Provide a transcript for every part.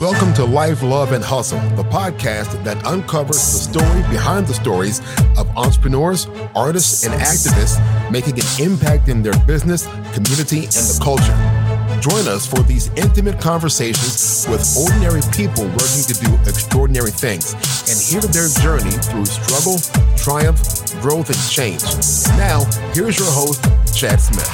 Welcome to Life, Love, and Hustle, the podcast that uncovers the story behind the stories of entrepreneurs, artists, and activists making an impact in their business, community, and the culture. Join us for these intimate conversations with ordinary people working to do extraordinary things and hear their journey through struggle, triumph, growth, and change. Now, here's your host, Chad Smith.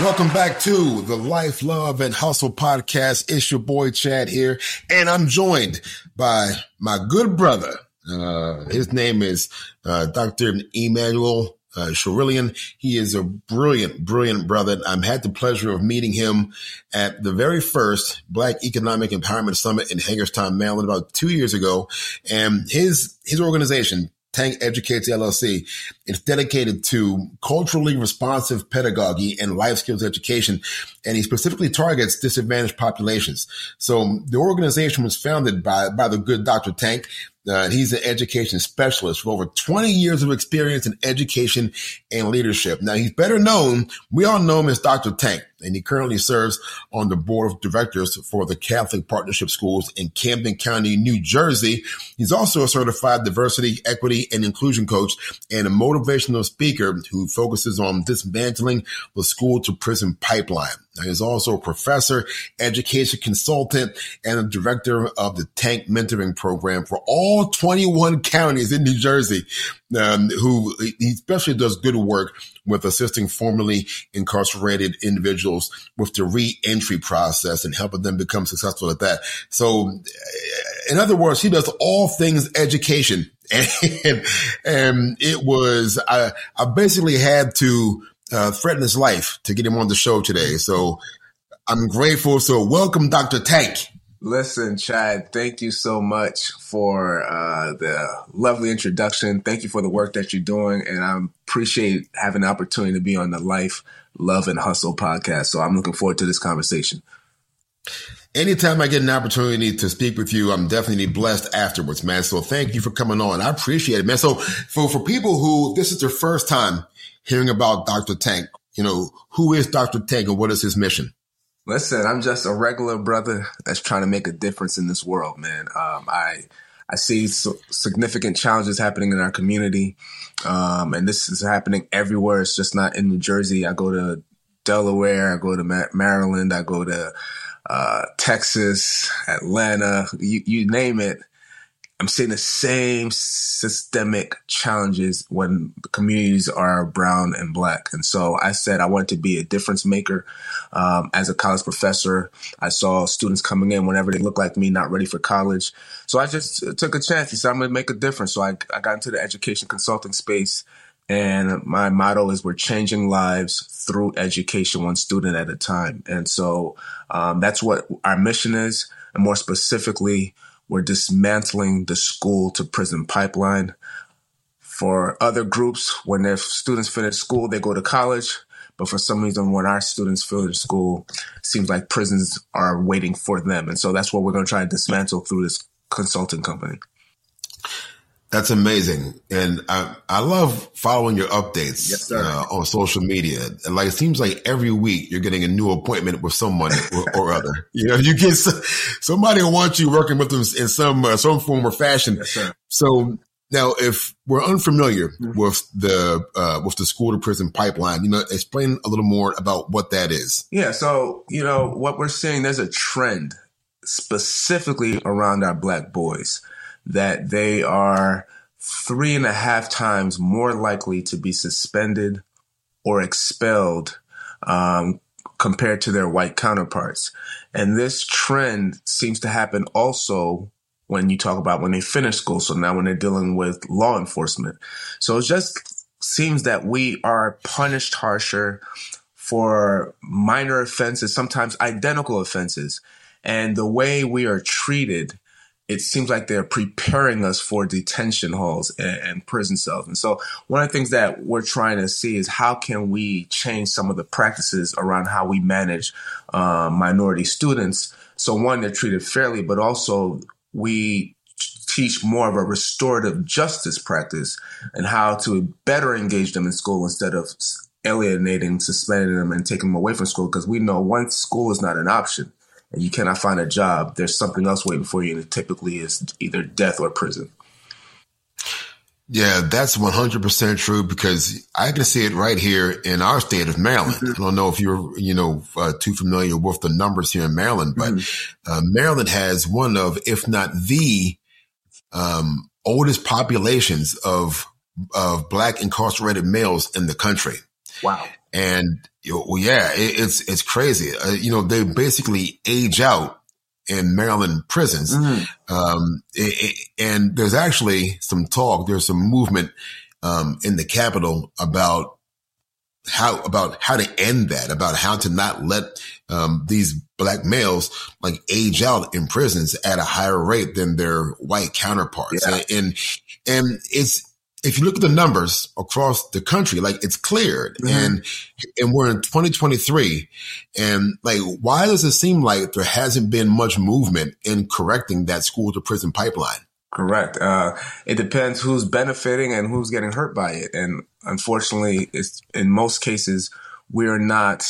Welcome back to the Life, Love, and Hustle podcast. It's your boy Chad here, and I'm joined by my good brother. Uh, his name is uh, Dr. Emmanuel uh, He is a brilliant, brilliant brother. I've had the pleasure of meeting him at the very first Black Economic Empowerment Summit in Hagerstown, Maryland, about two years ago. And his his organization, Tank Educates LLC. It's dedicated to culturally responsive pedagogy and life skills education, and he specifically targets disadvantaged populations. So the organization was founded by, by the good Dr. Tank. Uh, he's an education specialist with over 20 years of experience in education and leadership. Now he's better known. We all know him as Dr. Tank and he currently serves on the board of directors for the Catholic Partnership Schools in Camden County, New Jersey. He's also a certified diversity, equity, and inclusion coach and a motivational speaker who focuses on dismantling the school to prison pipeline. He's also a professor, education consultant, and a director of the Tank Mentoring Program for all 21 counties in New Jersey, um, who he especially does good work with assisting formerly incarcerated individuals with the re-entry process and helping them become successful at that. So, in other words, he does all things education. And, and it was, I, I basically had to uh, threaten his life to get him on the show today. So I'm grateful. So welcome, Dr. Tank. Listen, Chad, thank you so much for uh, the lovely introduction. Thank you for the work that you're doing. And I appreciate having the opportunity to be on the Life, Love, and Hustle podcast. So I'm looking forward to this conversation. Anytime I get an opportunity to speak with you, I'm definitely blessed afterwards, man. So thank you for coming on. I appreciate it, man. So for, for people who this is their first time hearing about Dr. Tank, you know, who is Dr. Tank and what is his mission? Listen, I'm just a regular brother that's trying to make a difference in this world, man. Um, I I see so significant challenges happening in our community, um, and this is happening everywhere. It's just not in New Jersey. I go to Delaware, I go to Maryland, I go to uh, Texas, Atlanta, you, you name it. I'm seeing the same systemic challenges when communities are brown and black. And so I said I wanted to be a difference maker. Um, as a college professor, I saw students coming in whenever they looked like me, not ready for college. So I just took a chance. He said, I'm going to make a difference. So I, I got into the education consulting space. And my motto is we're changing lives through education, one student at a time. And so um, that's what our mission is. And more specifically, we're dismantling the school to prison pipeline. For other groups, when their students finish school, they go to college. But for some reason, when our students finish school, seems like prisons are waiting for them. And so that's what we're going to try to dismantle through this consulting company. That's amazing. And I, I love following your updates yes, uh, on social media. And like, it seems like every week you're getting a new appointment with someone or, or, other. You know, you get somebody who wants you working with them in some, uh, some form or fashion. Yes, so now, if we're unfamiliar mm-hmm. with the, uh, with the school to prison pipeline, you know, explain a little more about what that is. Yeah. So, you know, what we're seeing, there's a trend specifically around our black boys that they are three and a half times more likely to be suspended or expelled um, compared to their white counterparts. And this trend seems to happen also when you talk about when they finish school. So now when they're dealing with law enforcement. So it just seems that we are punished harsher for minor offenses, sometimes identical offenses. And the way we are treated it seems like they're preparing us for detention halls and, and, prison cells. And so one of the things that we're trying to see is how can we change some of the practices around how we manage uh, minority students. So one, they're treated fairly, but also we teach more of a restorative justice practice and how to better engage them in school instead of alienating, suspending them, and taking them away from school because we know once school is not an option and you cannot find a job, there's something else waiting for you, and it typically is either death or prison. Yeah, that's 100% true because I can see it right here in our state of Maryland. Mm-hmm. I don't know if you're, you know, uh, too familiar with the numbers here in Maryland, but mm-hmm. uh, Maryland has one of, if not the, um, oldest populations of, of black incarcerated males in the country. Wow. And, well, yeah, it, it's, it's crazy. Uh, you know, they basically age out in Maryland prisons. Mm. Um, it, it, and there's actually some talk, there's some movement, um, in the Capitol about how, about how to end that, about how to not let, um, these black males like age out in prisons at a higher rate than their white counterparts. Yeah. And, and, and it's, if you look at the numbers across the country, like it's cleared mm-hmm. and, and we're in 2023. And like, why does it seem like there hasn't been much movement in correcting that school to prison pipeline? Correct. Uh, it depends who's benefiting and who's getting hurt by it. And unfortunately, it's in most cases, we're not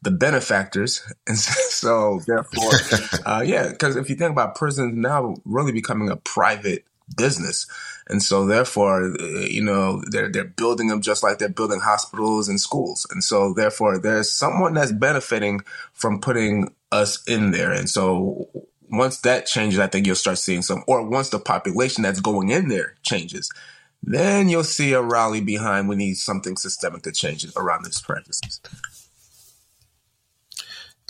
the benefactors. And so therefore, uh, yeah, because if you think about prisons now really becoming a private business. And so therefore, uh, you know, they're, they're building them just like they're building hospitals and schools. And so therefore there's someone that's benefiting from putting us in there. And so once that changes, I think you'll start seeing some, or once the population that's going in there changes, then you'll see a rally behind we need something systemic to change around these practices.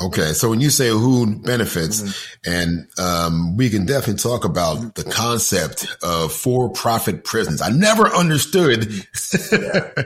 Okay, so when you say who benefits, mm-hmm. and um, we can definitely talk about the concept of for-profit prisons. I never understood, yeah, yeah.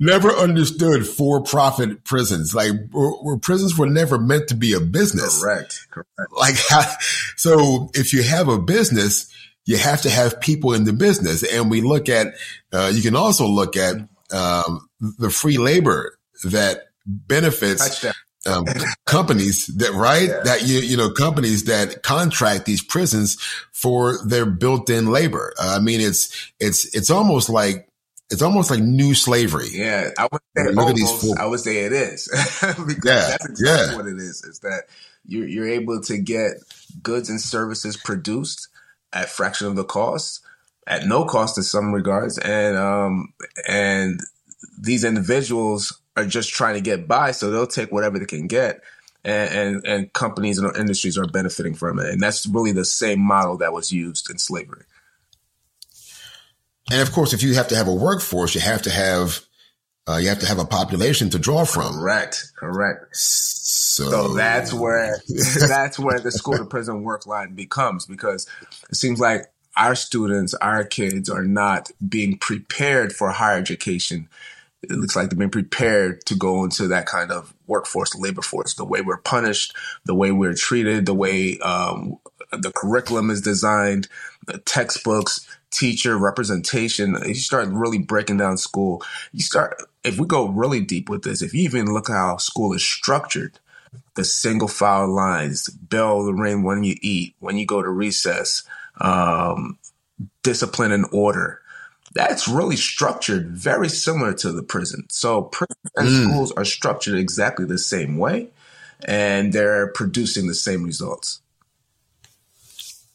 never understood for-profit prisons. Like, where, prisons were never meant to be a business. Correct. Correct. Like, so if you have a business, you have to have people in the business, and we look at. Uh, you can also look at um, the free labor that benefits um, companies that right yeah. that you you know companies that contract these prisons for their built-in labor. Uh, I mean, it's it's it's almost like it's almost like new slavery. Yeah, I would say look almost, at these I would say it is because yeah, that's exactly yeah. what it is. Is that you're you're able to get goods and services produced at fraction of the cost, at no cost in some regards, and um and these individuals are just trying to get by, so they'll take whatever they can get. And, and, and companies and industries are benefiting from it. And that's really the same model that was used in slavery. And of course, if you have to have a workforce, you have to have uh, you have to have a population to draw from. Correct, correct. So, so that's where that's where the school to prison work line becomes because it seems like our students, our kids, are not being prepared for higher education it looks like they've been prepared to go into that kind of workforce, labor force. The way we're punished, the way we're treated, the way um, the curriculum is designed, the textbooks, teacher representation. You start really breaking down school. You start, if we go really deep with this, if you even look how school is structured, the single file lines, bell the ring when you eat, when you go to recess, um, discipline and order that's really structured very similar to the prison. So prisons and mm. schools are structured exactly the same way and they're producing the same results.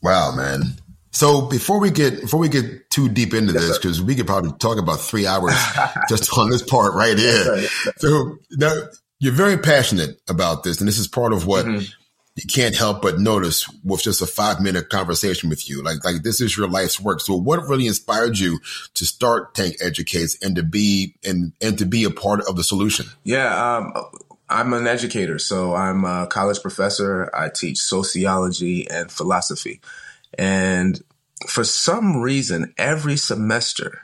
Wow, man. So before we get before we get too deep into yes, this, because we could probably talk about three hours just on this part right here. Yes, so now you're very passionate about this, and this is part of what mm-hmm you can't help but notice with just a five minute conversation with you. Like, like this is your life's work. So what really inspired you to start Tank Educates and to be, and, and to be a part of the solution? Yeah. Um, I'm an educator. So I'm a college professor. I teach sociology and philosophy. And for some reason, every semester,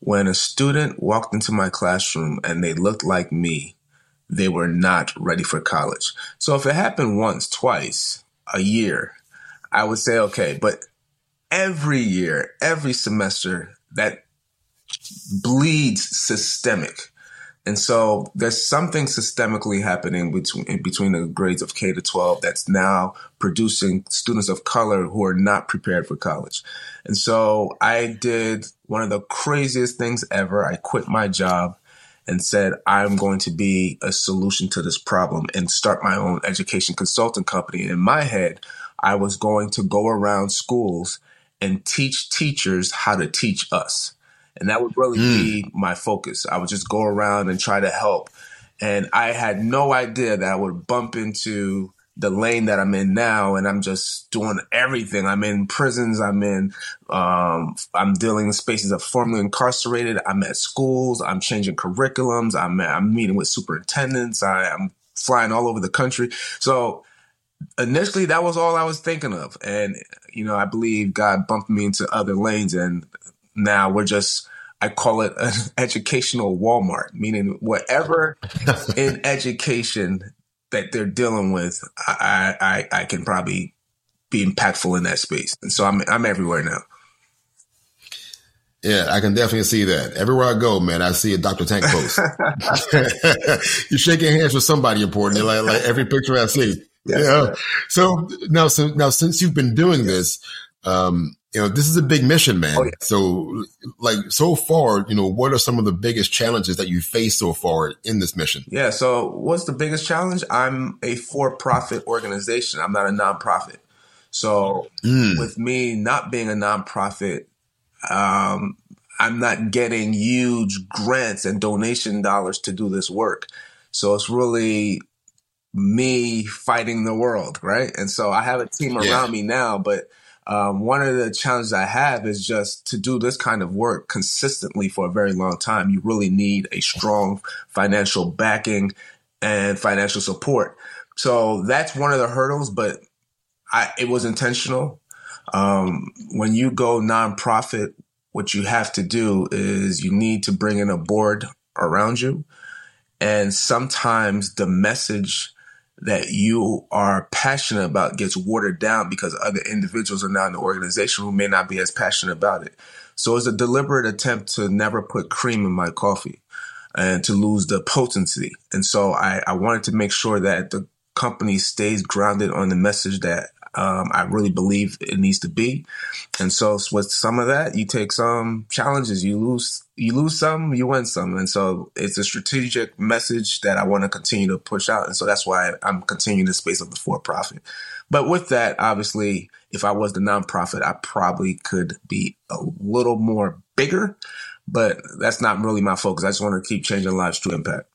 when a student walked into my classroom and they looked like me, they were not ready for college. So if it happened once, twice, a year, I would say, okay, but every year, every semester, that bleeds systemic. And so there's something systemically happening between between the grades of K to 12 that's now producing students of color who are not prepared for college. And so I did one of the craziest things ever. I quit my job and said, I'm going to be a solution to this problem and start my own education consulting company. And in my head, I was going to go around schools and teach teachers how to teach us. And that would really mm. be my focus. I would just go around and try to help. And I had no idea that I would bump into the lane that I'm in now, and I'm just doing everything. I'm in prisons. I'm in, um, I'm dealing in spaces of formerly incarcerated. I'm at schools. I'm changing curriculums. I'm, I'm meeting with superintendents. I, I'm flying all over the country. So initially, that was all I was thinking of, and you know, I believe God bumped me into other lanes, and now we're just. I call it an educational Walmart, meaning whatever in education that they're dealing with, I, I, I can probably be impactful in that space. And so I'm, I'm everywhere now. Yeah, I can definitely see that. Everywhere I go, man, I see a Dr. Tank post. You're shaking hands with somebody important, like, like every picture I see. Yes, yeah. So now, so now, since you've been doing this, um, you know, this is a big mission, man. Oh, yeah. So like so far, you know, what are some of the biggest challenges that you face so far in this mission? Yeah. So what's the biggest challenge? I'm a for-profit organization. I'm not a nonprofit. So mm. with me not being a nonprofit, um, I'm not getting huge grants and donation dollars to do this work. So it's really me fighting the world, right? And so I have a team around yeah. me now, but um, one of the challenges I have is just to do this kind of work consistently for a very long time. You really need a strong financial backing and financial support. So that's one of the hurdles, but I, it was intentional. Um, when you go nonprofit, what you have to do is you need to bring in a board around you. And sometimes the message that you are passionate about gets watered down because other individuals are now in the organization who may not be as passionate about it. So it's a deliberate attempt to never put cream in my coffee and to lose the potency. And so I, I wanted to make sure that the company stays grounded on the message that um, I really believe it needs to be. And so with some of that, you take some challenges, you lose, you lose some, you win some. And so it's a strategic message that I want to continue to push out. And so that's why I'm continuing the space of the for profit. But with that, obviously, if I was the nonprofit, I probably could be a little more bigger, but that's not really my focus. I just want to keep changing lives through impact.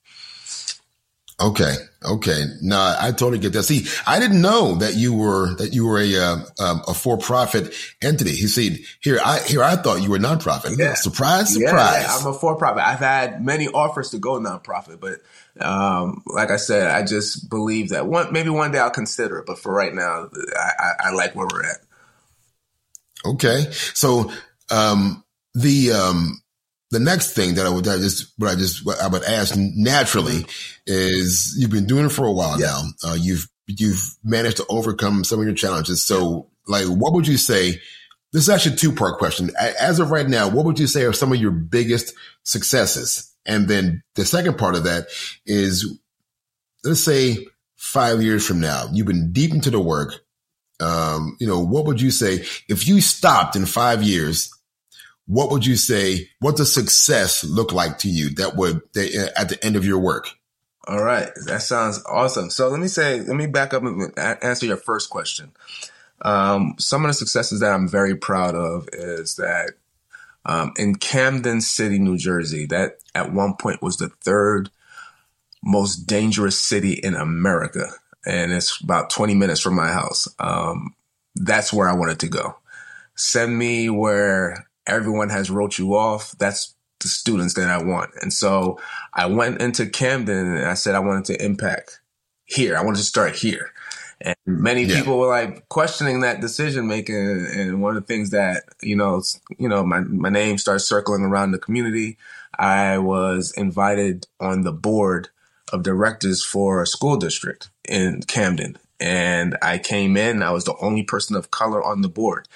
Okay. Okay. No, I totally get that. See, I didn't know that you were, that you were a, uh, um, a for-profit entity. He said, here, I, here, I thought you were nonprofit. Yeah. Surprise, surprise. Yeah, yeah, I'm a for-profit. I've had many offers to go nonprofit, but, um, like I said, I just believe that one, maybe one day I'll consider it. But for right now, I, I, I like where we're at. Okay. So, um, the, um, the next thing that I would I just what I just what I would ask naturally is you've been doing it for a while yeah. now. Uh, you've you've managed to overcome some of your challenges. So, like, what would you say? This is actually a two part question. As of right now, what would you say are some of your biggest successes? And then the second part of that is, let's say five years from now, you've been deep into the work. Um, you know, what would you say if you stopped in five years what would you say? What does success look like to you? That would at the end of your work. All right, that sounds awesome. So let me say, let me back up and answer your first question. Um, some of the successes that I'm very proud of is that um, in Camden City, New Jersey, that at one point was the third most dangerous city in America, and it's about 20 minutes from my house. Um, that's where I wanted to go. Send me where everyone has wrote you off. That's the students that I want. And so I went into Camden and I said I wanted to impact here. I wanted to start here. And many yeah. people were like questioning that decision making. And one of the things that, you know, you know, my, my name starts circling around the community. I was invited on the board of directors for a school district in Camden. And I came in, I was the only person of color on the board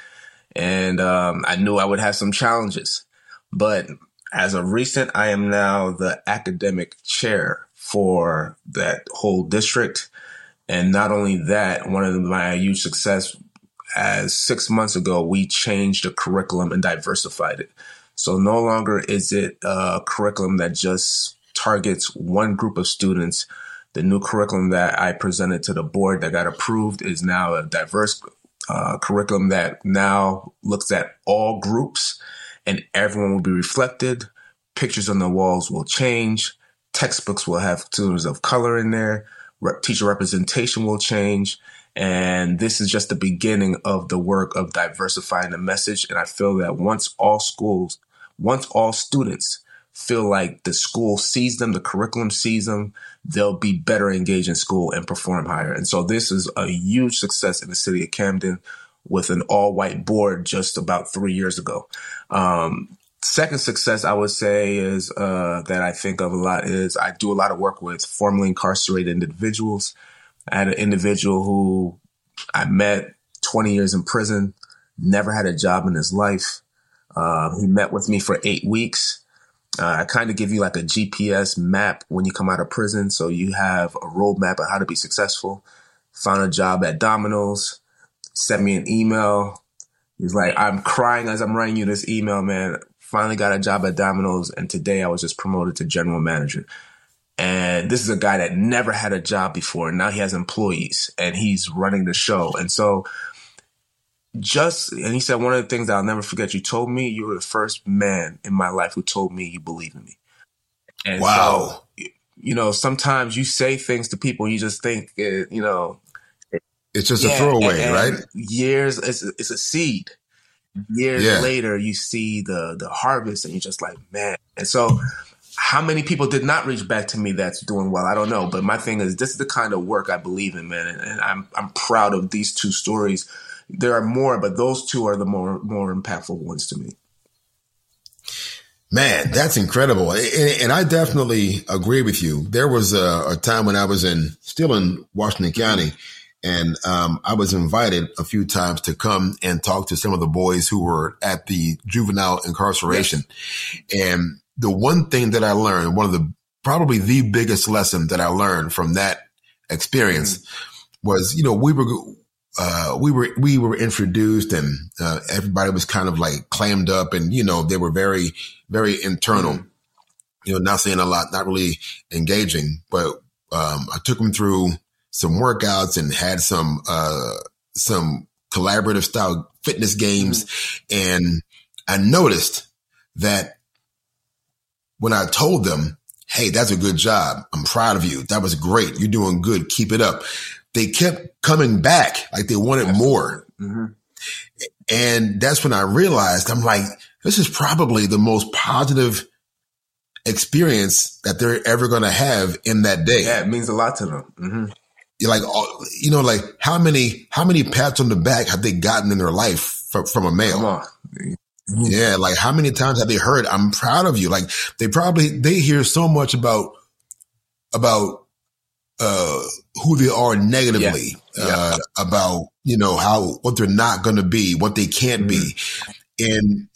and um, I knew I would have some challenges. But as of recent, I am now the academic chair for that whole district. And not only that, one of my huge success as six months ago, we changed the curriculum and diversified it. So no longer is it a curriculum that just targets one group of students. The new curriculum that I presented to the board that got approved is now a diverse uh, curriculum that now looks at all groups and everyone will be reflected. Pictures on the walls will change. Textbooks will have students of color in there. Re- teacher representation will change. And this is just the beginning of the work of diversifying the message. And I feel that once all schools, once all students feel like the school sees them, the curriculum sees them, they'll be better engaged in school and perform higher. And so this is a huge success in the city of Camden with an all white board just about three years ago. Um, second success I would say is uh, that I think of a lot is I do a lot of work with formerly incarcerated individuals. I had an individual who I met 20 years in prison, never had a job in his life. Uh, he met with me for eight weeks. Uh, I kind of give you like a GPS map when you come out of prison. So you have a roadmap on how to be successful. Found a job at Domino's, sent me an email. He's like, I'm crying as I'm writing you this email, man. Finally got a job at Domino's. And today I was just promoted to general manager. And this is a guy that never had a job before. And now he has employees and he's running the show. And so just, and he said, one of the things that I'll never forget, you told me you were the first man in my life who told me you believe in me. And wow. So, you know, sometimes you say things to people and you just think, you know, it's just yeah, a throwaway, and, and right? Years, it's, it's a seed. Years yeah. later, you see the the harvest, and you're just like, man. And so, how many people did not reach back to me that's doing well? I don't know. But my thing is, this is the kind of work I believe in, man, and, and I'm I'm proud of these two stories. There are more, but those two are the more more impactful ones to me. Man, that's incredible. And, I definitely agree with you. There was a, a, time when I was in, still in Washington County, and um, I was invited a few times to come and talk to some of the boys who were at the juvenile incarceration. Yes. And the one thing that I learned, one of the probably the biggest lesson that I learned from that experience mm-hmm. was, you know, we were uh, we were we were introduced and uh, everybody was kind of like clammed up and you know they were very very internal mm-hmm. you know not saying a lot not really engaging but um, I took them through some workouts and had some, uh, some collaborative style fitness games. Mm-hmm. And I noticed that when I told them, Hey, that's a good job. I'm proud of you. That was great. You're doing good. Keep it up. They kept coming back like they wanted more. Mm-hmm. And that's when I realized I'm like, this is probably the most positive experience that they're ever going to have in that day. Yeah, it means a lot to them. Mm-hmm like, you know, like how many, how many pats on the back have they gotten in their life from, from a male? Yeah. Like how many times have they heard, I'm proud of you? Like they probably, they hear so much about, about, uh, who they are negatively, yeah. Uh, yeah. about, you know, how, what they're not going to be, what they can't mm-hmm. be. And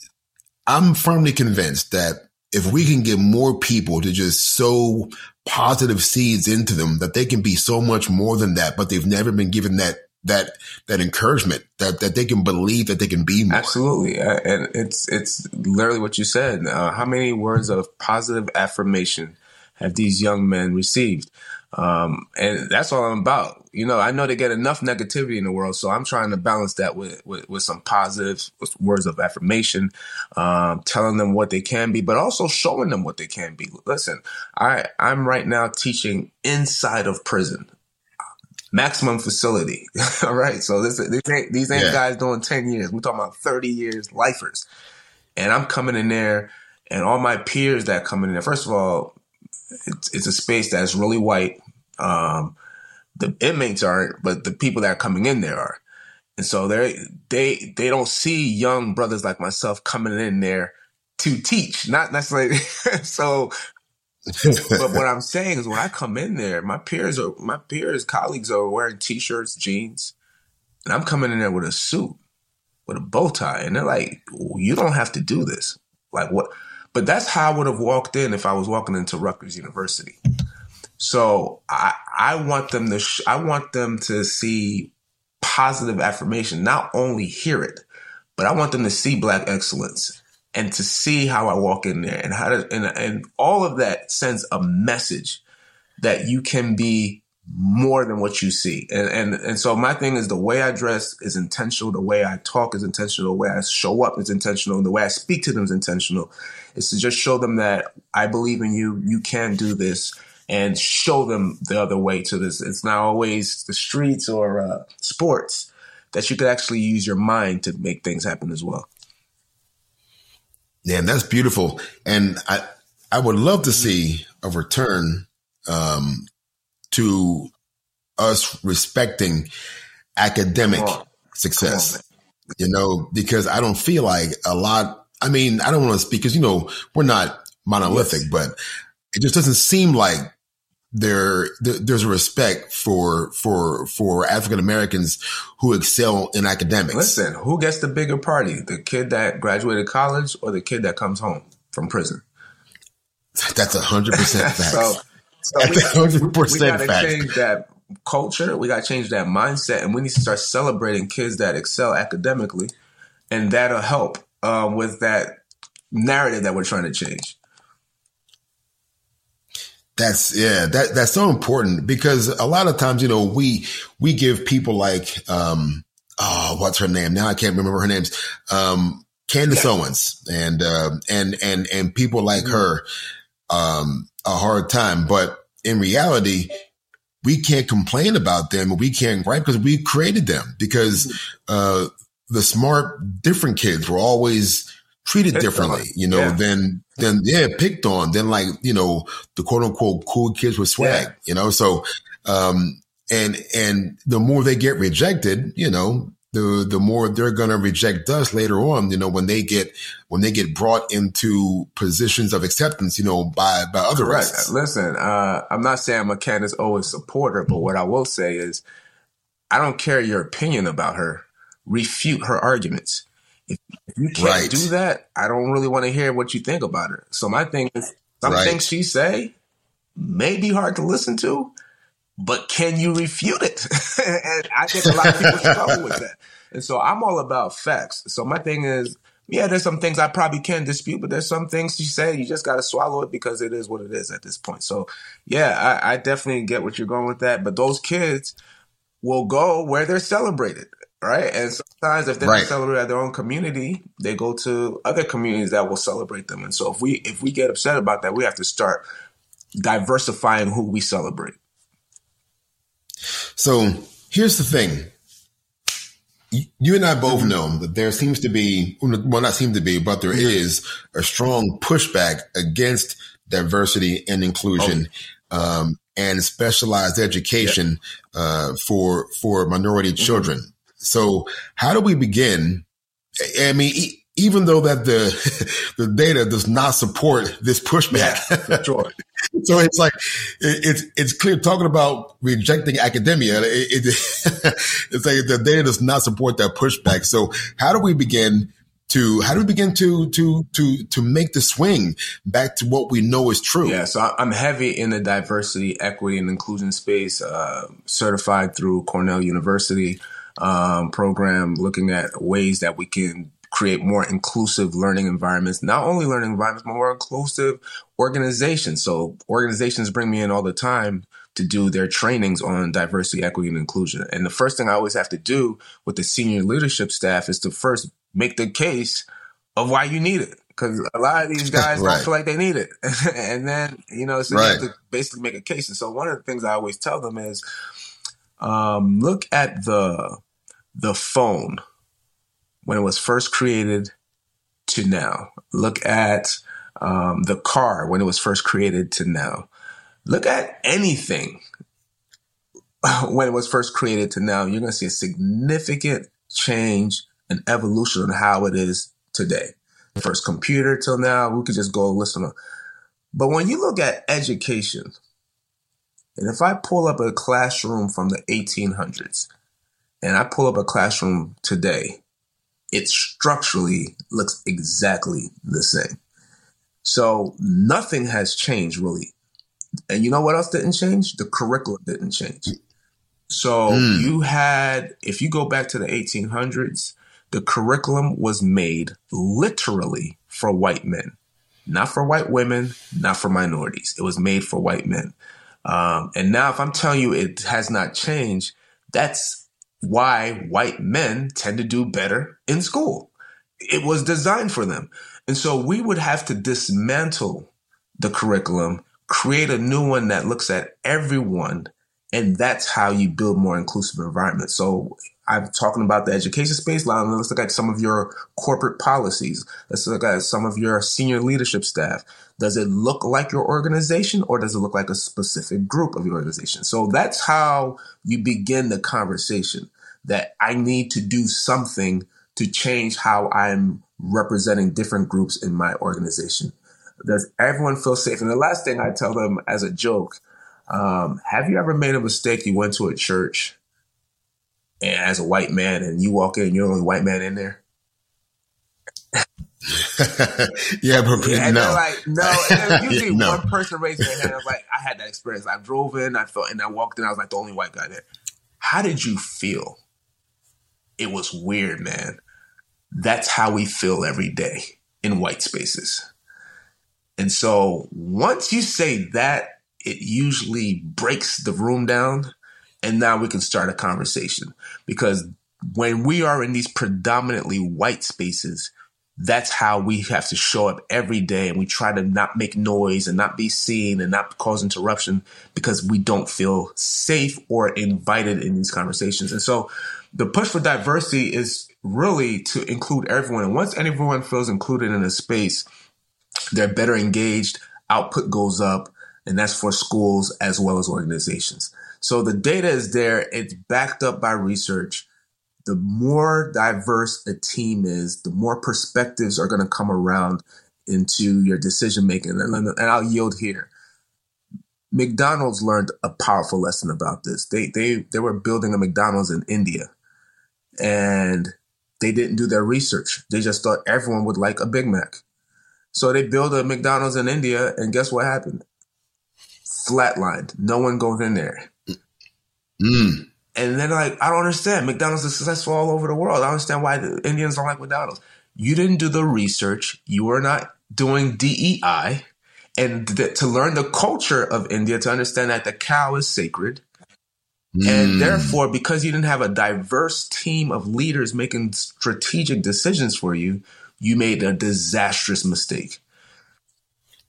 I'm firmly convinced that if we can get more people to just sow positive seeds into them that they can be so much more than that, but they've never been given that that that encouragement that that they can believe that they can be more. Absolutely, uh, and it's it's literally what you said. Uh, how many words of positive affirmation have these young men received? Um, and that's all I'm about. You know, I know they get enough negativity in the world, so I'm trying to balance that with, with, with some positive words of affirmation, um, telling them what they can be, but also showing them what they can be. Listen, I, I'm right now teaching inside of prison, maximum facility. all right. So this, these ain't, these ain't yeah. guys doing 10 years. We're talking about 30 years lifers. And I'm coming in there and all my peers that come in there, first of all, it's, it's a space that's really white um, the inmates aren't, but the people that are coming in there are. And so they they they don't see young brothers like myself coming in there to teach, not necessarily. so, but what I'm saying is, when I come in there, my peers are my peers, colleagues are wearing t-shirts, jeans, and I'm coming in there with a suit, with a bow tie, and they're like, "You don't have to do this." Like what? But that's how I would have walked in if I was walking into Rutgers University. So I I want them to sh- I want them to see positive affirmation, not only hear it, but I want them to see black excellence and to see how I walk in there and how to, and, and all of that sends a message that you can be more than what you see. And, and, and so my thing is the way I dress is intentional. The way I talk is intentional. The way I show up is intentional. The way I speak to them is intentional. Is to just show them that I believe in you. You can do this and show them the other way to this. It's not always the streets or uh, sports that you could actually use your mind to make things happen as well. Yeah, that's beautiful. And I, I would love to see a return um, to us respecting academic success. You know, because I don't feel like a lot. I mean, I don't want to speak because you know we're not monolithic, yes. but it just doesn't seem like there, there, there's a respect for for for African Americans who excel in academics. Listen, who gets the bigger party? The kid that graduated college or the kid that comes home from prison? That's a hundred percent fact. so, so we, hundred percent We got to change that culture. We got to change that mindset, and we need to start celebrating kids that excel academically, and that'll help um, with that narrative that we're trying to change. That's yeah, that that's so important because a lot of times, you know, we we give people like um oh, what's her name? Now I can't remember her names. Um Candace yeah. Owens and uh, and and and people like mm-hmm. her um a hard time. But in reality, we can't complain about them we can't gripe because we created them because mm-hmm. uh the smart different kids were always treated differently, you know, yeah. than, than, yeah, picked on, than like, you know, the quote unquote cool kids with swag, yeah. you know, so, um, and, and the more they get rejected, you know, the, the more they're going to reject us later on, you know, when they get, when they get brought into positions of acceptance, you know, by, by other right. races. Listen, uh, I'm not saying I'm a Candace Owens supporter, but what I will say is I don't care your opinion about her. Refute her arguments if, if you can't right. do that, I don't really want to hear what you think about her. So my thing is, some right. things she say may be hard to listen to, but can you refute it? and I think a lot of people struggle with that. And so I'm all about facts. So my thing is, yeah, there's some things I probably can dispute, but there's some things she said you just got to swallow it because it is what it is at this point. So yeah, I, I definitely get what you're going with that. But those kids will go where they're celebrated right? And sometimes if they right. celebrate their own community, they go to other communities that will celebrate them. And so if we if we get upset about that, we have to start diversifying who we celebrate. So here's the thing. You and I both know that there seems to be, well, not seem to be, but there mm-hmm. a strong pushback against diversity and inclusion. Oh. Um, and specialized education uh, for for minority mm-hmm. children. So how do we begin? I mean, even though that the the data does not support this pushback, yeah, sure. so it's like it, it's it's clear talking about rejecting academia. It, it, it's like the data does not support that pushback. So how do we begin? To how do we begin to to to to make the swing back to what we know is true? Yeah, so I'm heavy in the diversity, equity, and inclusion space. Uh, certified through Cornell University um, program looking at ways that we can create more inclusive learning environments, not only learning environments, but more inclusive organizations. So organizations bring me in all the time to do their trainings on diversity, equity, and inclusion. And the first thing I always have to do with the senior leadership staff is to first make the case of why you need it. Because a lot of these guys right. don't feel like they need it. and then, you know, so right. you have to basically make a case. And so one of the things I always tell them is, um, look at the the phone when it was first created to now. Look at um, the car when it was first created to now. Look at anything when it was first created to now. You're going to see a significant change and evolution on how it is today. First computer till now, we could just go listen. But when you look at education, and if I pull up a classroom from the 1800s and I pull up a classroom today, it structurally looks exactly the same. So nothing has changed really. And you know what else didn't change? The curriculum didn't change. So mm. you had, if you go back to the 1800s, the curriculum was made literally for white men, not for white women, not for minorities. It was made for white men. Um, and now, if I'm telling you it has not changed, that's why white men tend to do better in school. It was designed for them. And so we would have to dismantle the curriculum, create a new one that looks at everyone. And that's how you build more inclusive environments. So I'm talking about the education space. Let's look at some of your corporate policies. Let's look at some of your senior leadership staff. Does it look like your organization or does it look like a specific group of your organization? So that's how you begin the conversation that I need to do something to change how I'm representing different groups in my organization. Does everyone feel safe? And the last thing I tell them as a joke, um, have you ever made a mistake? You went to a church and as a white man and you walk in and you're the only white man in there? yeah, but yeah, and no. like no, usually Yeah, no. one person raised their hand. I was like, I had that experience. I drove in, I felt, and I walked in. I was like the only white guy there. How did you feel? It was weird, man. That's how we feel every day in white spaces. And so once you say that, it usually breaks the room down, and now we can start a conversation because when we are in these predominantly white spaces, that's how we have to show up every day and we try to not make noise and not be seen and not cause interruption because we don't feel safe or invited in these conversations. And so the push for diversity is really to include everyone. And once everyone feels included in a space, they're better engaged, output goes up, and that's for schools as well as organizations. So the data is there, it's backed up by research the more diverse a team is, the more perspectives are going to come around into your decision making. And, and I'll yield here. McDonald's learned a powerful lesson about this. They they they were building a McDonald's in India, and they didn't do their research. They just thought everyone would like a Big Mac. So they built a McDonald's in India, and guess what happened? Flatlined. No one goes in there. Mm. And then like, I don't understand. McDonald's is successful all over the world. I understand why the Indians don't like McDonald's. You didn't do the research. You were not doing DEI. And th- to learn the culture of India, to understand that the cow is sacred. And Mm. therefore, because you didn't have a diverse team of leaders making strategic decisions for you, you made a disastrous mistake.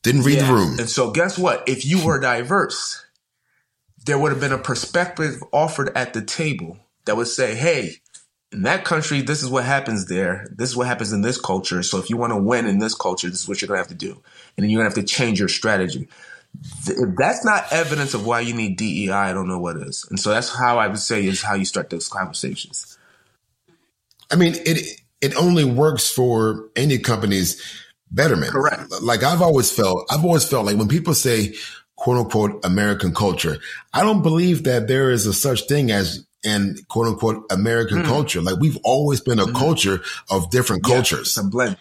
Didn't read Yeah. the room. And so, guess what? If you were diverse, there would have been a perspective offered at the table that would say, hey, in that country, this is what happens there. This is what happens in this culture. So if you want to win in this culture, this is what you're going to have to do. And then you're going to have to change your strategy. If that's not evidence of why you need DEI, I don't know what is. And so that's how I would say is how you start those conversations. I mean, it it only works for any company's betterment. Correct. Like I've always felt, I've always felt like when people say quote unquote American culture, I don't believe that there is a such thing as an quote unquote American Hmm. culture. Like we've always been a culture of different cultures. It's a blend.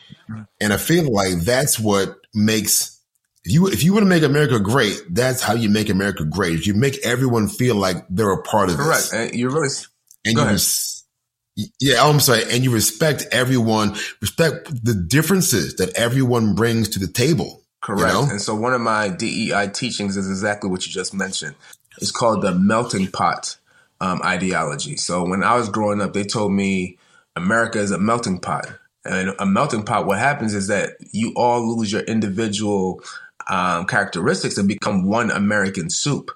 And I feel like that's what makes if you if you want to make America great, that's how you make America great. You make everyone feel like they're a part of Correct. this. And you're really And Go you res- yeah, I'm sorry. And you respect everyone, respect the differences that everyone brings to the table. Correct. You know? And so one of my DEI teachings is exactly what you just mentioned. It's called the melting pot um, ideology. So when I was growing up, they told me America is a melting pot. And a melting pot, what happens is that you all lose your individual um, characteristics and become one American soup.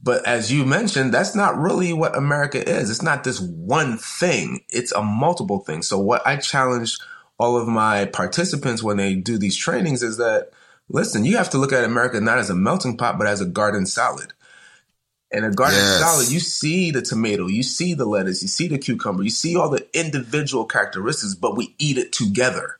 But as you mentioned, that's not really what America is. It's not this one thing. It's a multiple thing. So what I challenge all of my participants when they do these trainings is that listen, you have to look at America not as a melting pot, but as a garden salad. And a garden Yes. salad, you see the tomato, you see the lettuce, you see the cucumber, you see all the individual characteristics, but we eat it together.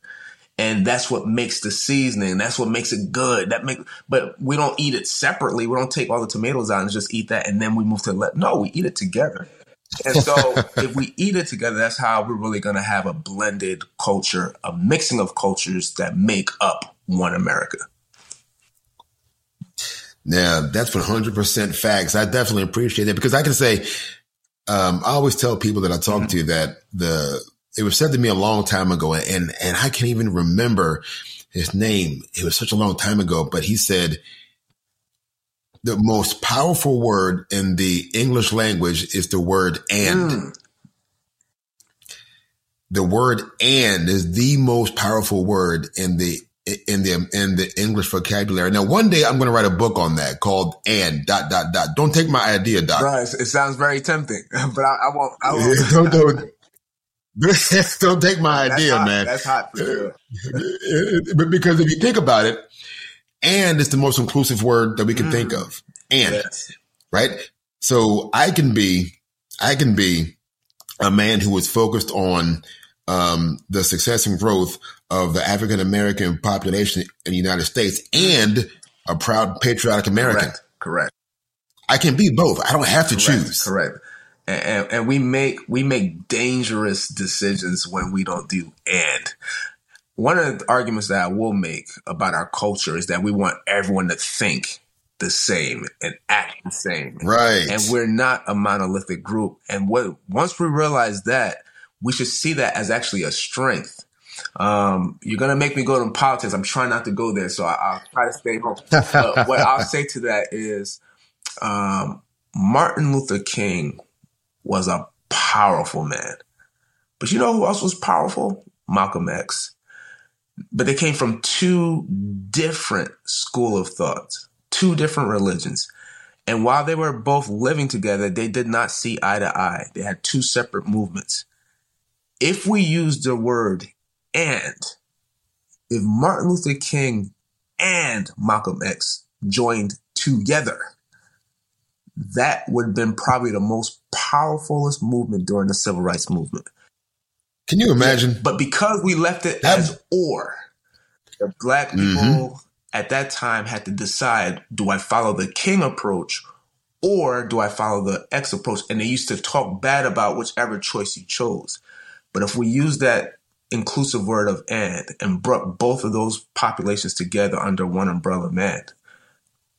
And that's what makes the seasoning. That's what makes it good. That make, but we don't eat it separately. We don't take all the tomatoes out and just eat that, and then we move to let. No, we eat it together. And so, if we eat it together, that's how we're really going to have a blended culture, a mixing of cultures that make up one America. Yeah, that's 100% facts. I definitely appreciate that because I can say, um, I always tell people that I talk to that the, it was said to me a long time ago, and and I can't even remember his name. It was such a long time ago, but he said the most powerful word in the English language is the word and. Mm. The word and is the most powerful word in the in the in the English vocabulary. Now, one day I'm going to write a book on that called "and dot dot dot." Don't take my idea, Doc. Right, it sounds very tempting, but I, I won't. I won't. don't, don't, don't take my That's idea, hot. man. That's hot for sure. because if you think about it, "and" is the most inclusive word that we can mm. think of. And yes. right, so I can be, I can be a man who is focused on um, the success and growth of the African American population in the United States and a proud patriotic American. Correct. Correct. I can be both. I don't have to correct, choose. Correct. And, and, and we make we make dangerous decisions when we don't do and. One of the arguments that I will make about our culture is that we want everyone to think the same and act the same. Right. And we're not a monolithic group. And what once we realize that, we should see that as actually a strength. Um, you're gonna make me go to politics. I'm trying not to go there, so I, will try to stay home. but what I'll say to that is, um, Martin Luther King was a powerful man, but you know who else was powerful? Malcolm X. But they came from two different school of thoughts, two different religions. And while they were both living together, they did not see eye to eye. They had two separate movements if we use the word and, if Martin Luther King and Malcolm X joined together, that would have been probably the most powerfulest movement during the civil rights movement. Can you imagine? But because we left it as or, the black people mm-hmm. at that time had to decide do I follow the King approach or do I follow the X approach? And they used to talk bad about whichever choice you chose. But if we use that inclusive word of and and brought both of those populations together under one umbrella man,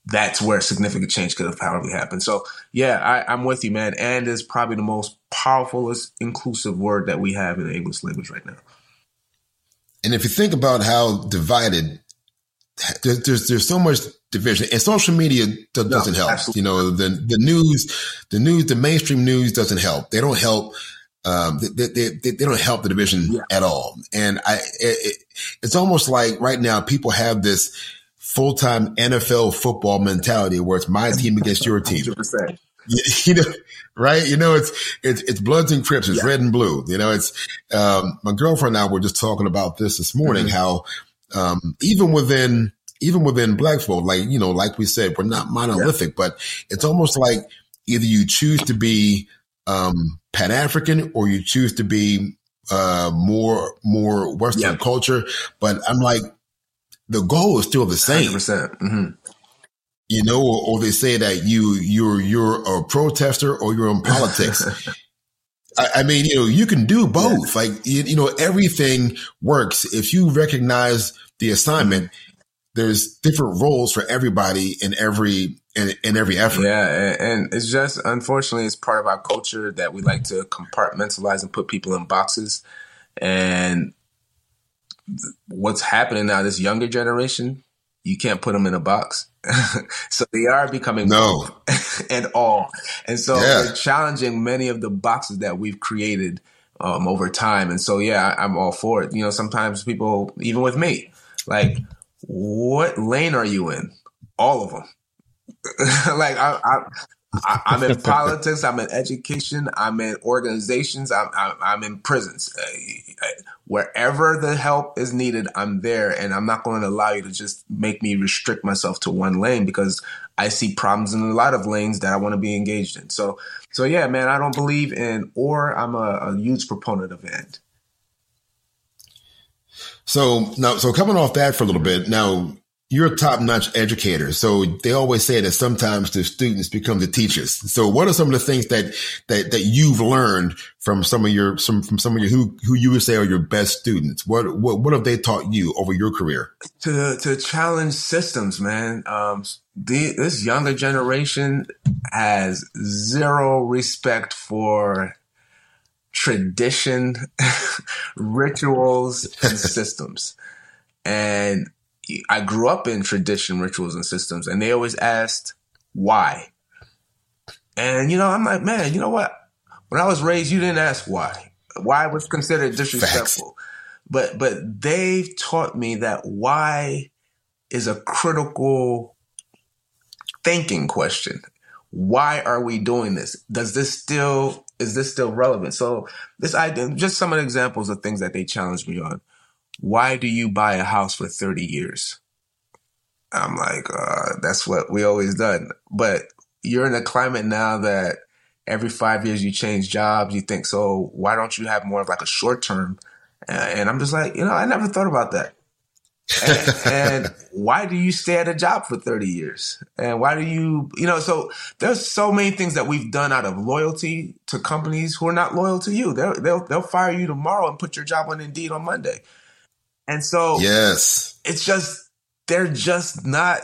that's where significant change could have probably happened. So yeah, I, am with you, man. And is probably the most powerfulest inclusive word that we have in the English language right now. And if you think about how divided, there's there's, there's so much division, and social media doesn't no, help. Absolutely. You know, the the news, the news, the mainstream news doesn't help. They don't help um, they, they, they, they, don't help the division yeah. at all. And I, it, it's almost like right now people have this full time NFL football mentality where it's my team against your team. 100%. You, know, right? You know, it's, it's, it's Bloods and Crips. It's yeah. red and blue. You know, it's, um, my girlfriend and I were just talking about this this morning, mm-hmm. how, um, even within, even within black folk, like, you know, like we said, we're not monolithic, yeah. but it's almost like either you choose to be, um, Pan African or you choose to be uh, more more Western yep. culture. But I'm like, the goal is still the same. Mm-hmm. You know, or, or, they say that you you're you're a protester or you're in politics. I, I, mean, you know, you can do both. Like you, you know, everything works if you recognize the assignment. There's different roles for everybody in every in, in every effort. Yeah, and, and, it's just unfortunately it's part of our culture that we like to compartmentalize and put people in boxes. And what's happening now, this younger generation, you can't put them in a box. so they are becoming no and all, and so yeah. they're challenging many of the boxes that we've created um, over time. And so yeah, I, I'm all for it. You know, sometimes people, even with me, like, what lane are you in? All of them like I, I, I, am in politics. I'm in education. I'm in organizations. I'm, I'm, I'm in prisons. Uh, wherever the help is needed, I'm there, and I'm not going to allow you to just make me restrict myself to one lane because I see problems in a lot of lanes that I want to be engaged in. So, so yeah, man, I don't believe in or. I'm a, a huge proponent of end. So now, so coming off that for a little bit, now you're a top notch educator. So they always say that sometimes the students become the teachers. So what are some of the things that, that, that you've learned from some of your, some, from some of your, who, who you would say are your best students? What, what, what have they taught you over your career? To, to challenge systems, man. Um, the, this younger generation has zero respect for tradition, rituals, and systems. And I grew up in tradition, rituals, and systems, and they always asked why. And you know, I'm like, man, you know what? When I was raised, you didn't ask why. Why was considered disrespectful. Facts. But but they've taught me that why is a critical thinking question. Why are we doing this? Does this still is this still relevant? So this idea, just some of the examples of things that they challenged me on. Why do you buy a house for 30 years? I'm like, uh, that's what we always done. But you're in a climate now that every five years you change jobs. You think, so why don't you have more of like a short term? And I'm just like, you know, I never thought about that. And, and, why do you stay at a job for 30 years? And why do you, you know, so there's so many things that we've done out of loyalty to companies who are not loyal to you. They'll, they'll, they'll fire you tomorrow and put your job on Indeed on Monday. And so, yes, it's just, they're just not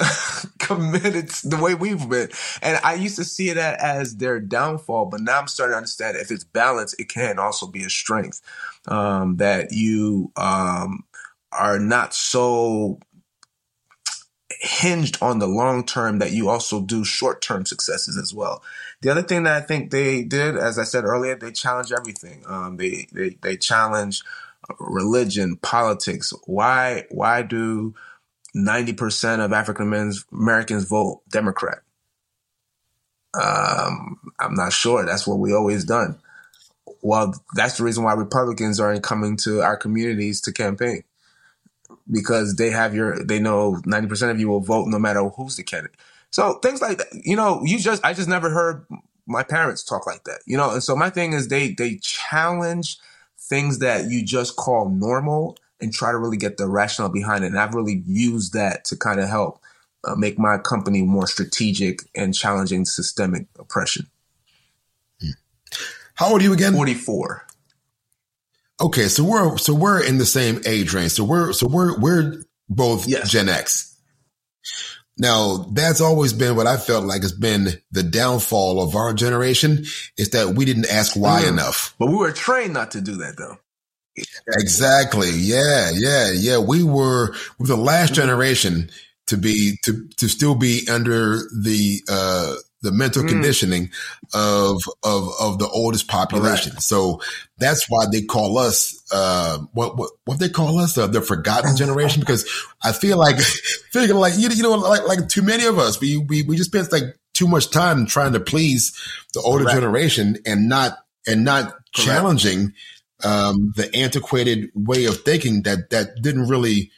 committed the way we've been. And I used to see that as their downfall, but now I'm starting to understand if it's balanced, it can also be a strength. Um, that you um, are not so hinged on the long term that you also do short term successes as well. The other thing that I think they did, as I said earlier, they challenge everything. Um, they, they they challenge religion, politics. Why why do ninety percent of African Americans vote Democrat? Um, I'm not sure. That's what we always done. Well, that's the reason why Republicans aren't coming to our communities to campaign because they have your they know 90% of you will vote no matter who's the candidate. So things like that, you know, you just I just never heard my parents talk like that. You know, and so my thing is they they challenge things that you just call normal and try to really get the rationale behind it. And I've really used that to kind of help uh, make my company more strategic and challenging systemic oppression. How old are you again? 44. Okay, so we're so we're in the same age range. So we're so we're we're both yes. Gen X. Now, that's always been what I felt like has been the downfall of our generation is that we didn't ask why mm. enough. But we were trained not to do that though. Exactly. Yeah, yeah, yeah. We were, we were the last mm-hmm. generation to be to to still be under the uh the mental mm. conditioning of of of the oldest population. Right. So that's why they call us uh, what what what they call us uh, the forgotten generation because I feel like feel like you, you know like like too many of us we we we just spent like too much time trying to please the older right. generation and not and not Correct. challenging um, the antiquated way of thinking that that didn't really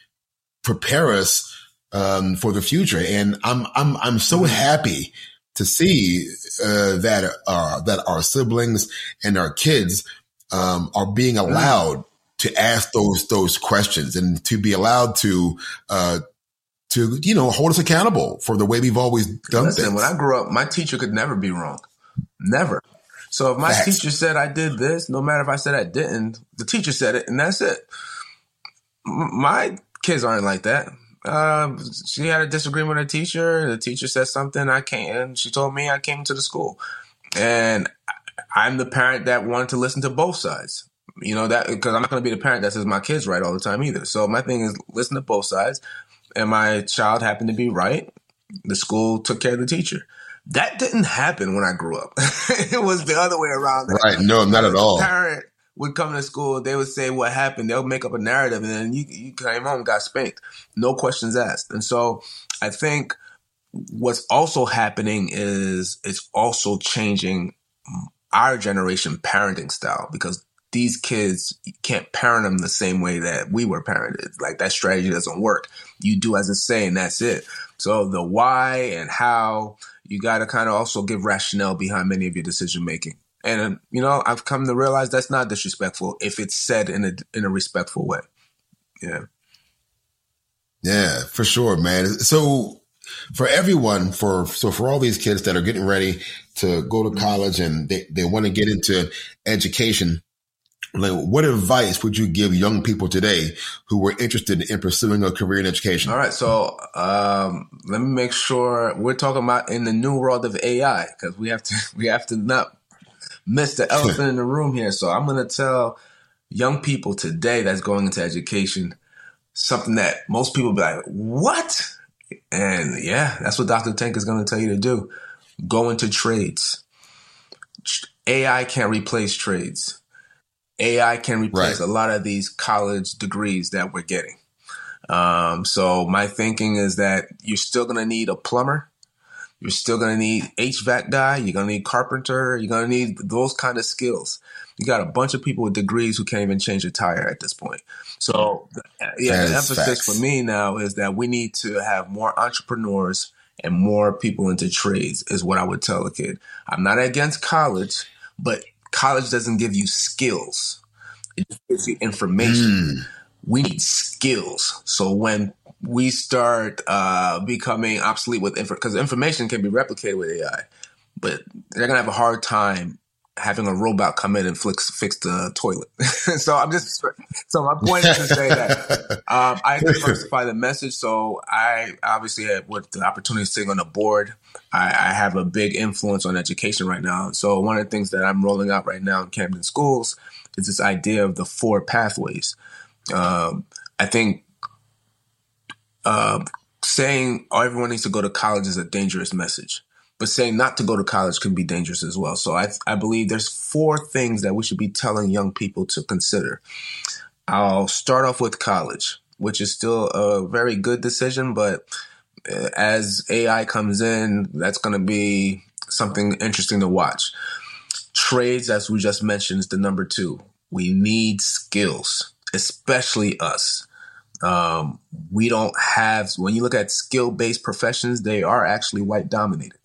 prepare us um, for the future. And I'm I'm I'm so mm-hmm. happy to see uh, that uh, that our siblings and our kids um, are being mm. allowed to ask those those questions and to be allowed to uh, to you know hold us accountable for the way we've always done Listen, things. When I grew up, my teacher could never be wrong, never. So if my Facts. teacher said I did this, no matter if I said I didn't, the teacher said it, and that's it. My kids aren't like that. Uh, she had a disagreement with a teacher. The teacher said something. I came, and she told me I came to the school, and I'm the parent that wanted to listen to both sides. You know that because I'm not going to be the parent that says my kid's right all the time either. So my thing is listen to both sides. And my child happened to be right. The school took care of the teacher. That didn't happen when I grew up. it was the other way around. Right? No, not at all. Parent would come to school, they would say what happened. They'll make up a narrative, and then you you came home got spanked, no questions asked. And so I think what's also happening is it's also changing our generation parenting style because these kids can't parent them the same way that we were parented. Like that strategy doesn't work. You do as it's saying, that's it. So the why and how you got to kind of also give rationale behind many of your decision making. And you know, I've come to realize that's not disrespectful if it's said in a in a respectful way. Yeah. Yeah, for sure, man. So for everyone, for so for all these kids that are getting ready to go to college and they, they want to get into education, like what advice would you give young people today who were interested in pursuing a career in education? All right, so um, let me make sure we're talking about in the new world of AI because we have to we have to not the elephant in the room here. So I'm going to tell young people today that's going into education something that most people be like, what? And yeah, that's what Dr. Tank is going to tell you to do. Go into trades. AI can't replace trades. AI can replace right. a lot of these college degrees that we're getting. Um, so my thinking is that you're still going to need a plumber. You're still going to need HVAC guy. You're going to need carpenter. You're going to need those kind of skills. You got a bunch of people with degrees who can't even change a tire at this point. So yeah, the emphasis facts. for me now is that we need to have more entrepreneurs and more people into trades is what I would tell a kid. I'm not against college, but college doesn't give you skills. It gives you information. Mm. We need skills. So when we start uh, becoming obsolete with info, because information can be replicated with AI, but they're gonna have a hard time having a robot come in and fix fix the toilet. so I'm just so my point is to say that um, I diversify the message. So I obviously had with the opportunity sitting on the board, I, I, have a big influence on education right now. So one of the things that I'm rolling out right now in Camden schools is this idea of the four pathways. Um, I think uh, saying oh, everyone needs to go to college is a dangerous message but saying not to go to college can be dangerous as well. So I, I believe there's four things that we should be telling young people to consider. I'll start off with college, which is still a very good decision, but uh, as AI comes in, that's going to be something interesting to watch. Trades, as we just mentioned, is the number two. We need skills, especially us. Um, we don't have, when you look at skill based professions, they are actually white dominated.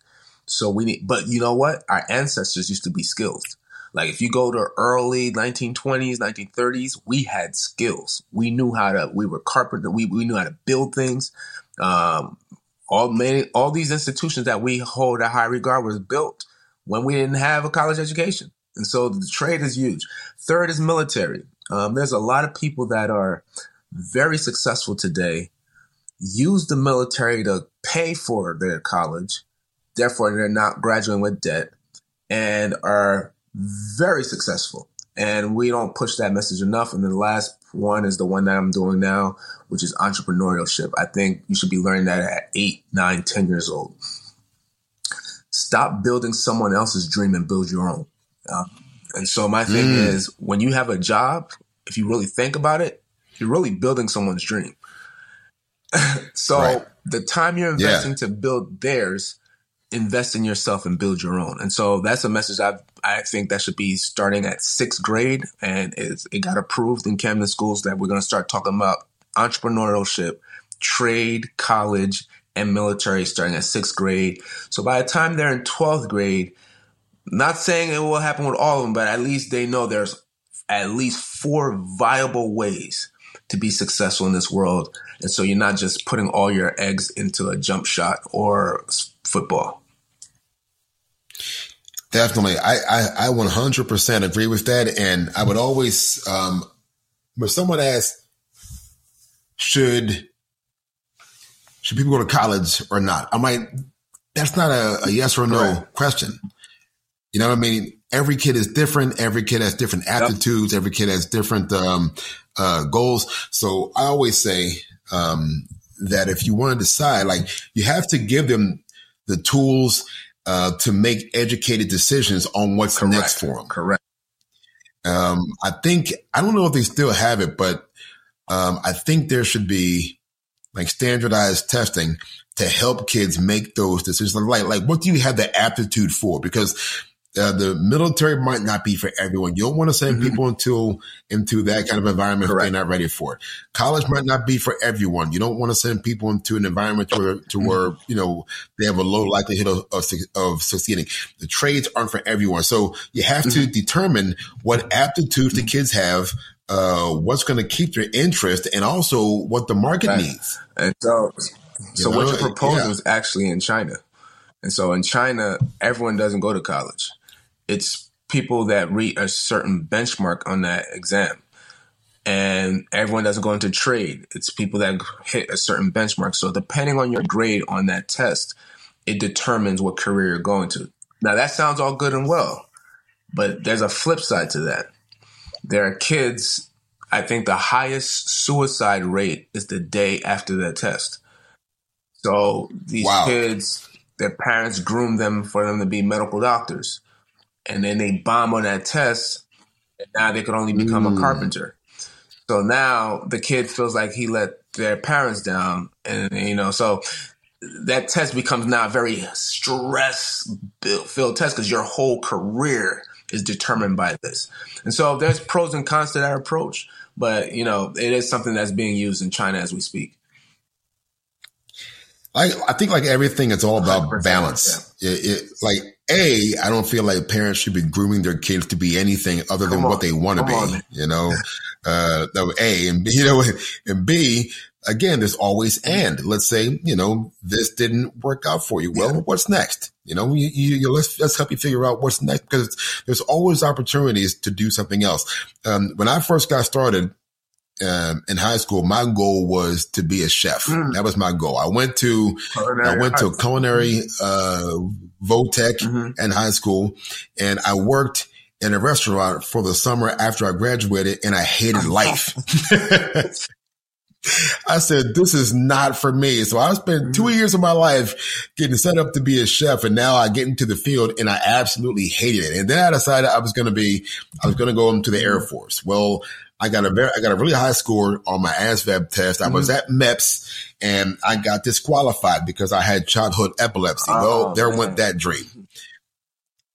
So we need, but you know what? Our ancestors used to be skilled. Like if you go to early 1920s, 1930s, we had skills. We knew how to, we were carpenter, we, we knew how to build things. Um, all many, all these institutions that we hold at high regard was built when we didn't have a college education. And so the trade is huge. Third is military. Um, there's a lot of people that are very successful today, use the military to pay for their college Therefore, they're not graduating with debt and are very successful. And we don't push that message enough. And the last one is the one that I'm doing now, which is entrepreneurship. I think you should be learning that at eight, nine, ten years old. Stop building someone else's dream and build your own. Uh, and so my thing mm. is when you have a job, if you really think about it, you're really building someone's dream. so right. the time you're investing yeah. to build theirs invest in yourself and build your own. And so that's a message I I think that should be starting at sixth grade, and it got approved in Camden schools that we're going to start talking about entrepreneurship, trade, college, and military starting at sixth grade. So by the time they're in twelfth grade, not saying it will happen with all of them, but at least they know there's at least four viable ways to be successful in this world. And so you're not just putting all your eggs into a jump shot or football. Definitely. I, I, I 100% agree with that. And I would always, um, when someone asks, should, should people go to college or not? I'm like, that's not a, a yes or no right. question. You know what I mean? Every kid is different. Every kid has different aptitudes. Yep. Every kid has different, um, uh, goals. So I always say, um, that if you want to decide, like you have to give them the tools uh, to make educated decisions on what's Correct. next for them. Correct. Um, I think I don't know if they still have it, but um, I think there should be like standardized testing to help kids make those decisions. Like, like what do you have the aptitude for? Because uh, the military might not be for everyone. You don't want to send mm-hmm. people into into that kind of environment Correct. if they're not ready for it. College might not be for everyone. You don't want to send people into an environment where to mm-hmm. where you know they have a low likelihood of, of, of succeeding. The trades aren't for everyone, so you have mm-hmm. to determine what aptitudes the mm-hmm. kids have. Uh, what's going to keep their interest, and also what the market right. needs. And so, so you know, what you're proposing yeah. is actually in China. And so in China, everyone doesn't go to college it's people that reach a certain benchmark on that exam. And everyone doesn't go into trade. It's people that hit a certain benchmark. So depending on your grade on that test, it determines what career you're going to. Now that sounds all good and well, But there's a flip side to that. There are kids, I think the highest suicide rate is the day after their test. So these wow. kids, their parents groom them for them to be medical doctors. And then they bomb on that test, and now they could only become mm. a carpenter. So now the kid feels like he let their parents down. And, you know, so that test becomes now a very stress filled test because your whole career is determined by this. And so there's pros and cons to that approach, but you know, it is something that's being used in China as we speak. I, I think like everything, it's all about balance. Yeah. It, it, like a, I don't feel like parents should be grooming their kids to be anything other than what they want to be. On. You know, uh, that A and you know, and B, again, there's always and. Let's say you know this didn't work out for you. Well, yeah. what's next? You know, you, you, you, let's let's help you figure out what's next because there's always opportunities to do something else. Um, when I first got started, um, in high school, my goal was to be a chef. Mm. That was my goal. I went to culinary I went to culinary uh, Votech mm-hmm. in high school, and I worked in a restaurant for the summer after I graduated, and I hated life. I said, this is not for me. So I spent two mm-hmm. years of my life getting set up to be a chef. And now I get into the field and I absolutely hated it. And then I decided I was going to be, I was going to go into the Air Force. Well, I got a very, I got a really high score on my ASVAB test. I mm-hmm. was at MEPS and I got disqualified because I had childhood epilepsy. Oh, well, there man. went that dream.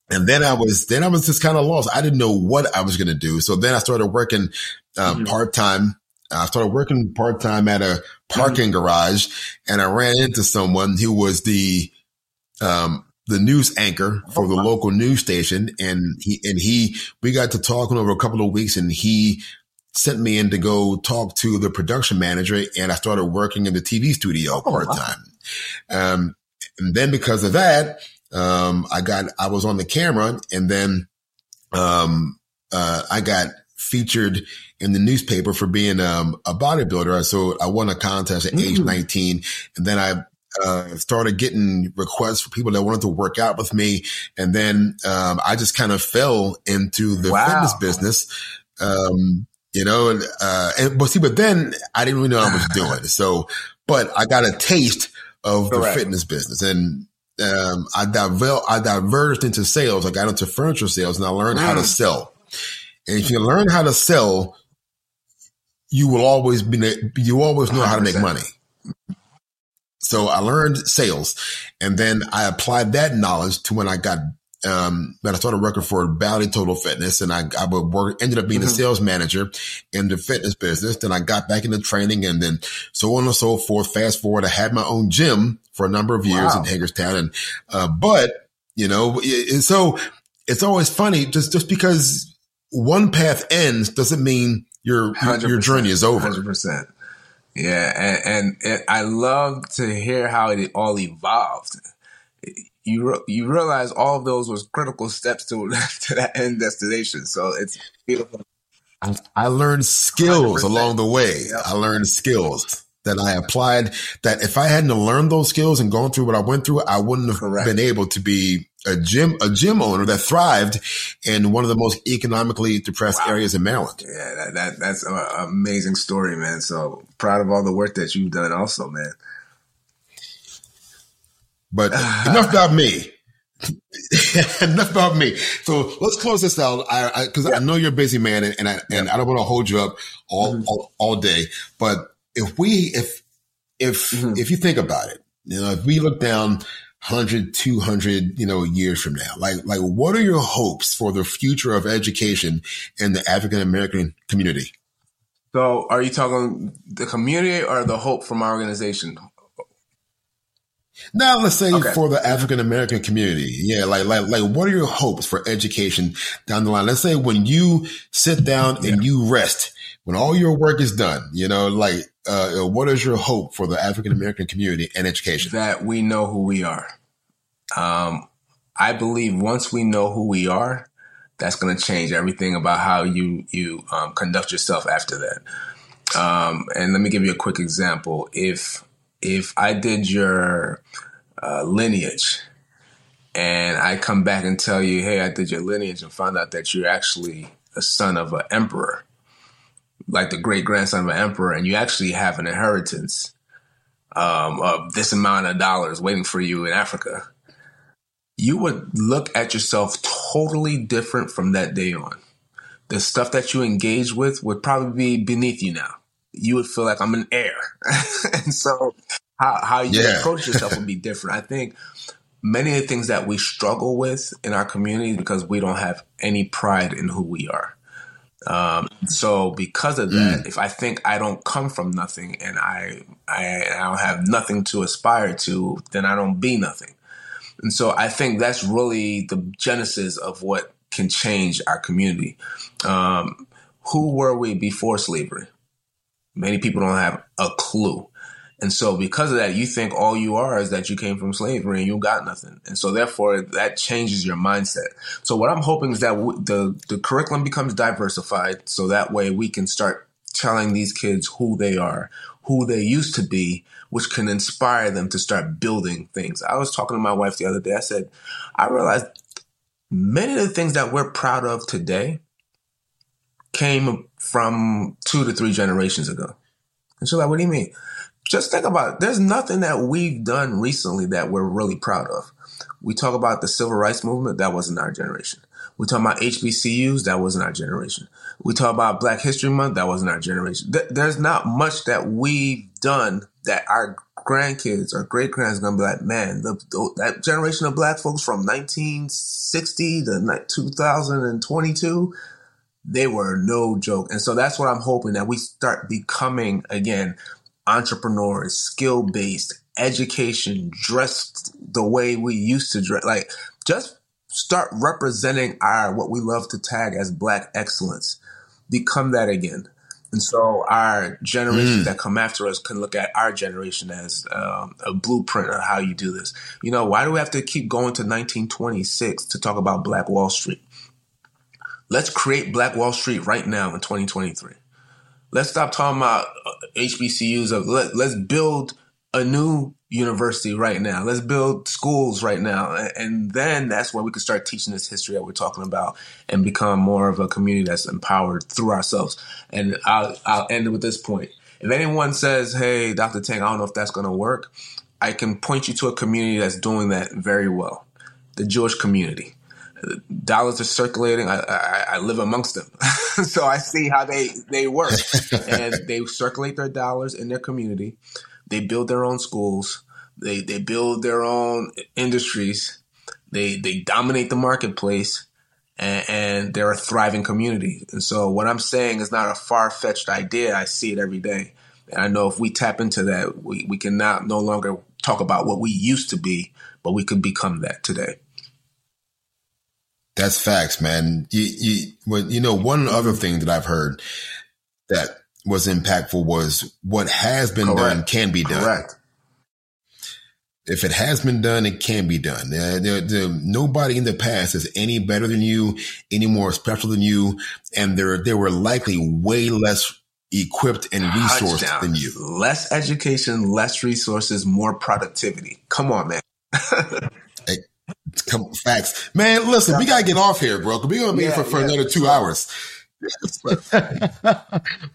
And then I was, then I was just kind of lost. I didn't know what I was going to do. So then I started working um, mm-hmm. part time. I started working part time at a parking mm-hmm. garage and I ran into someone who was the, um, the news anchor for oh, the local news station. And he, and he, we got to talking over a couple of weeks and he sent me in to go talk to the production manager and I started working in the TV studio oh, part time. Wow. Um, and then because of that, um, I got, I was on the camera and then, um, uh, I got featured in the newspaper for being, um, a bodybuilder. So I won a contest at mm. age 19 and then I, uh, started getting requests for people that wanted to work out with me. And then, um, I just kind of fell into the wow. fitness business. Um, you know, uh, and, but see, but then I didn't really know what I was doing. So, but I got a taste of Correct. the fitness business and, um, I divel- I diverged into sales. I got into furniture sales and I learned mm. how to mm. sell. And if you learn how to sell, you will always be, you always know 100%. how to make money. So I learned sales and then I applied that knowledge to when I got um, but I started working for Bally Total Fitness and I, I would work, ended up being mm-hmm. a sales manager in the fitness business. Then I got back into training and then so on and so forth. Fast forward, I had my own gym for a number of years wow. in Hagerstown. And, uh, but you know, it, so it's always funny just, just because one path ends doesn't mean your, your journey is over. 100%. Yeah. And, and it, I love to hear how it all evolved you re- you realize all of those was critical steps to to that end destination. So it's beautiful. I, I learned skills 100%. along the way. Yep. I learned skills that I applied. That if I hadn't learned those skills and gone through what I went through, I wouldn't have Correct. been able to be a gym a gym owner that thrived in one of the most economically depressed wow. areas in Maryland. Yeah, that, that that's an amazing story, man. So proud of all the work that you've done, also, man. But enough about me. enough about me. So let's close this out. I because I, yeah. I, know you're a busy man, and, and I and I don't want to hold you up all, mm-hmm. all, all day. But if we if if mm-hmm. if you think about it, you know, if we look down 100, 200, you know, years from now, like like what are your hopes for the future of education in the African American community? So, are you talking the community or the hope from our organization? Now let's say okay. for the African American community, yeah, like like like what are your hopes for education down the line? Let's say when you sit down yeah. and you rest, when all your work is done, you know, like uh, what is your hope for the African American community and education? That we know who we are. Um, I believe once we know who we are, that's going to change everything about how you you um, conduct yourself after that. Um, and let me give you a quick example. If if I did your uh, lineage and I come back and tell you, hey, I did your lineage and found out that you're actually a son of an emperor, like the great grandson of an emperor, and you actually have an inheritance um, of this amount of dollars waiting for you in Africa, you would look at yourself totally different from that day on. The stuff that you engage with would probably be beneath you now. You would feel like I'm an heir. and so how, how you yeah. approach yourself would be different. I think many of the things that we struggle with in our community because we don't have any pride in who we are. Um, so because of that, mm. if I think I don't come from nothing and I, I, I don't have nothing to aspire to, then I don't be nothing. And so I think that's really the genesis of what can change our community. Um, who were we before slavery? Many people don't have a clue. And so because of that, you think all you are is that you came from slavery and you got nothing. And so therefore that changes your mindset. So what I'm hoping is that the, the curriculum becomes diversified so that way we can start telling these kids who they are, who they used to be, which can inspire them to start building things. I was talking to my wife the other day. I said, I realized many of the things that we're proud of today came from two to three generations ago. And she's like, what do you mean? just think about it. There's nothing that we've done recently that we're really proud of. We talk about the civil rights movement, that wasn't our generation. We talk about HBCUs, that wasn't our generation. We talk about Black History Month, that wasn't our generation. There's not much that we've done that our grandkids or great grands are gonna be like, man, the, the, that generation of black folks from 1960 to 2022, they were no joke. And so that's what I'm hoping that we start becoming again entrepreneurs, skill based, education, dressed the way we used to dress. Like, just start representing our what we love to tag as black excellence. Become that again. And so our generations mm. that come after us can look at our generation as um, a blueprint of how you do this. You know, why do we have to keep going to 1926 to talk about Black Wall Street? Let's create Black Wall Street right now in 2023. Let's stop talking about uh, HBCUs. Of let, let's build a new university right now. Let's build schools right now. And then that's where we can start teaching this history that we're talking about and become more of a community that's empowered through ourselves. And I'll, I'll end it with this point. If anyone says, hey, Dr. Tank, I don't know if that's going to work, I can point you to a community that's doing that very well the Jewish community dollars are circulating. I, I, I live amongst them, so I see how they they work, and they circulate their dollars in their community. They build their own schools. They they build their own industries. They they dominate the marketplace, and, and they're a thriving community. And so, what I'm saying is not a far fetched idea. I see it every day, and I know if we tap into that, we we can not no longer talk about what we used to be, but we could become that today. That's facts, man. You, you, well, you know, one other thing that I've heard that was impactful was what has been Correct. done can be done. Correct. If it has been done, it can be done. Uh, there, there, nobody in the past is any better than you, any more special than you, and there they were likely way less equipped and resourced Touchdown. than you. Less education, less resources, more productivity. Come on, man. Come facts, man. Listen, we gotta get off here, bro. We're gonna be yeah, here for, for yeah, another two hours.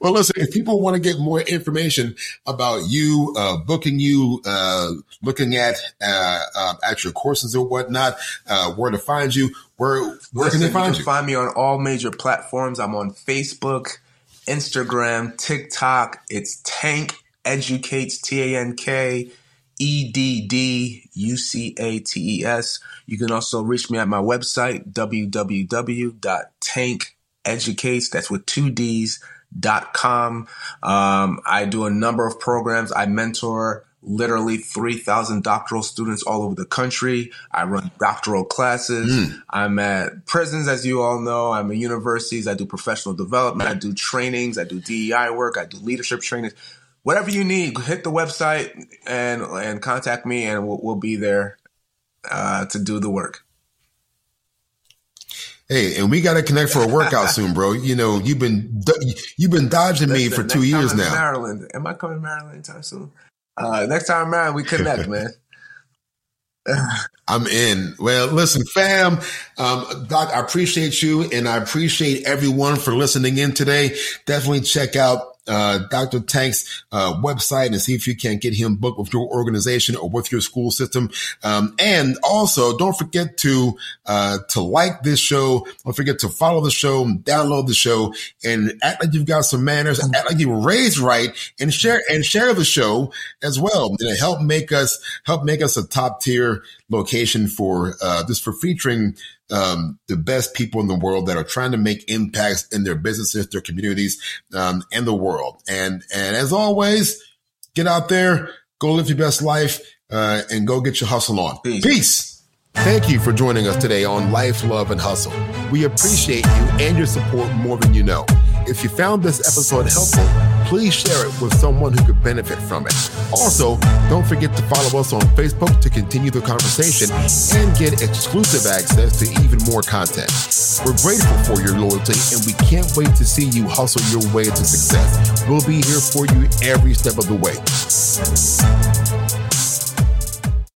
well, listen, if people want to get more information about you, uh, booking you, uh, looking at, uh, uh at your courses or whatnot, uh, where to find you, where, where listen, can they find you? Can you? find me on all major platforms. I'm on Facebook, Instagram, TikTok. It's Tank Educates, T A N K E D D U C A T E S. You can also reach me at my website, www.tankeducates, that's with two D's, dot com. Um, I do a number of programs. I mentor literally 3,000 doctoral students all over the country. I run doctoral classes. Mm. I'm at prisons, as you all know. I'm at universities. I do professional development. I do trainings. I do DEI work. I do leadership trainings whatever you need, hit the website and and contact me, and we'll, we'll be there uh, to do the work. Hey, and we got to connect for a workout soon, bro. You know, you've been you've been dodging Listen, me for two years now. Maryland, am I coming to Maryland anytime soon? Uh, next time around, we connect, man. I'm in. Well, listen, fam, um, Doc, I appreciate you and I appreciate everyone for listening in today. Definitely check out uh, Dr. Tank's uh, website and see if you can get him booked with your organization or with your school system. Um, and also, don't forget to uh, to like this show. Don't forget to follow the show, download the show, and act like you've got some manners, act like you were raised right, and share and share the show as well. And help make us help make us a top tier location for uh, just for featuring um, the best people in the world that are trying to make impacts in their businesses, their communities, um, and the world. And and as always, get out there, go live your best life, uh, and go get your hustle on. Peace. Peace. Thank you for joining us today on Live, Love, and Hustle. We appreciate you and your support more than you know. If you found this episode helpful, please share it with someone who could benefit from it. Also, don't forget to follow us on Facebook to continue the conversation and get exclusive access to even more content. We're grateful for your loyalty and we can't wait to see you hustle your way to success. We'll be here for you every step of the way.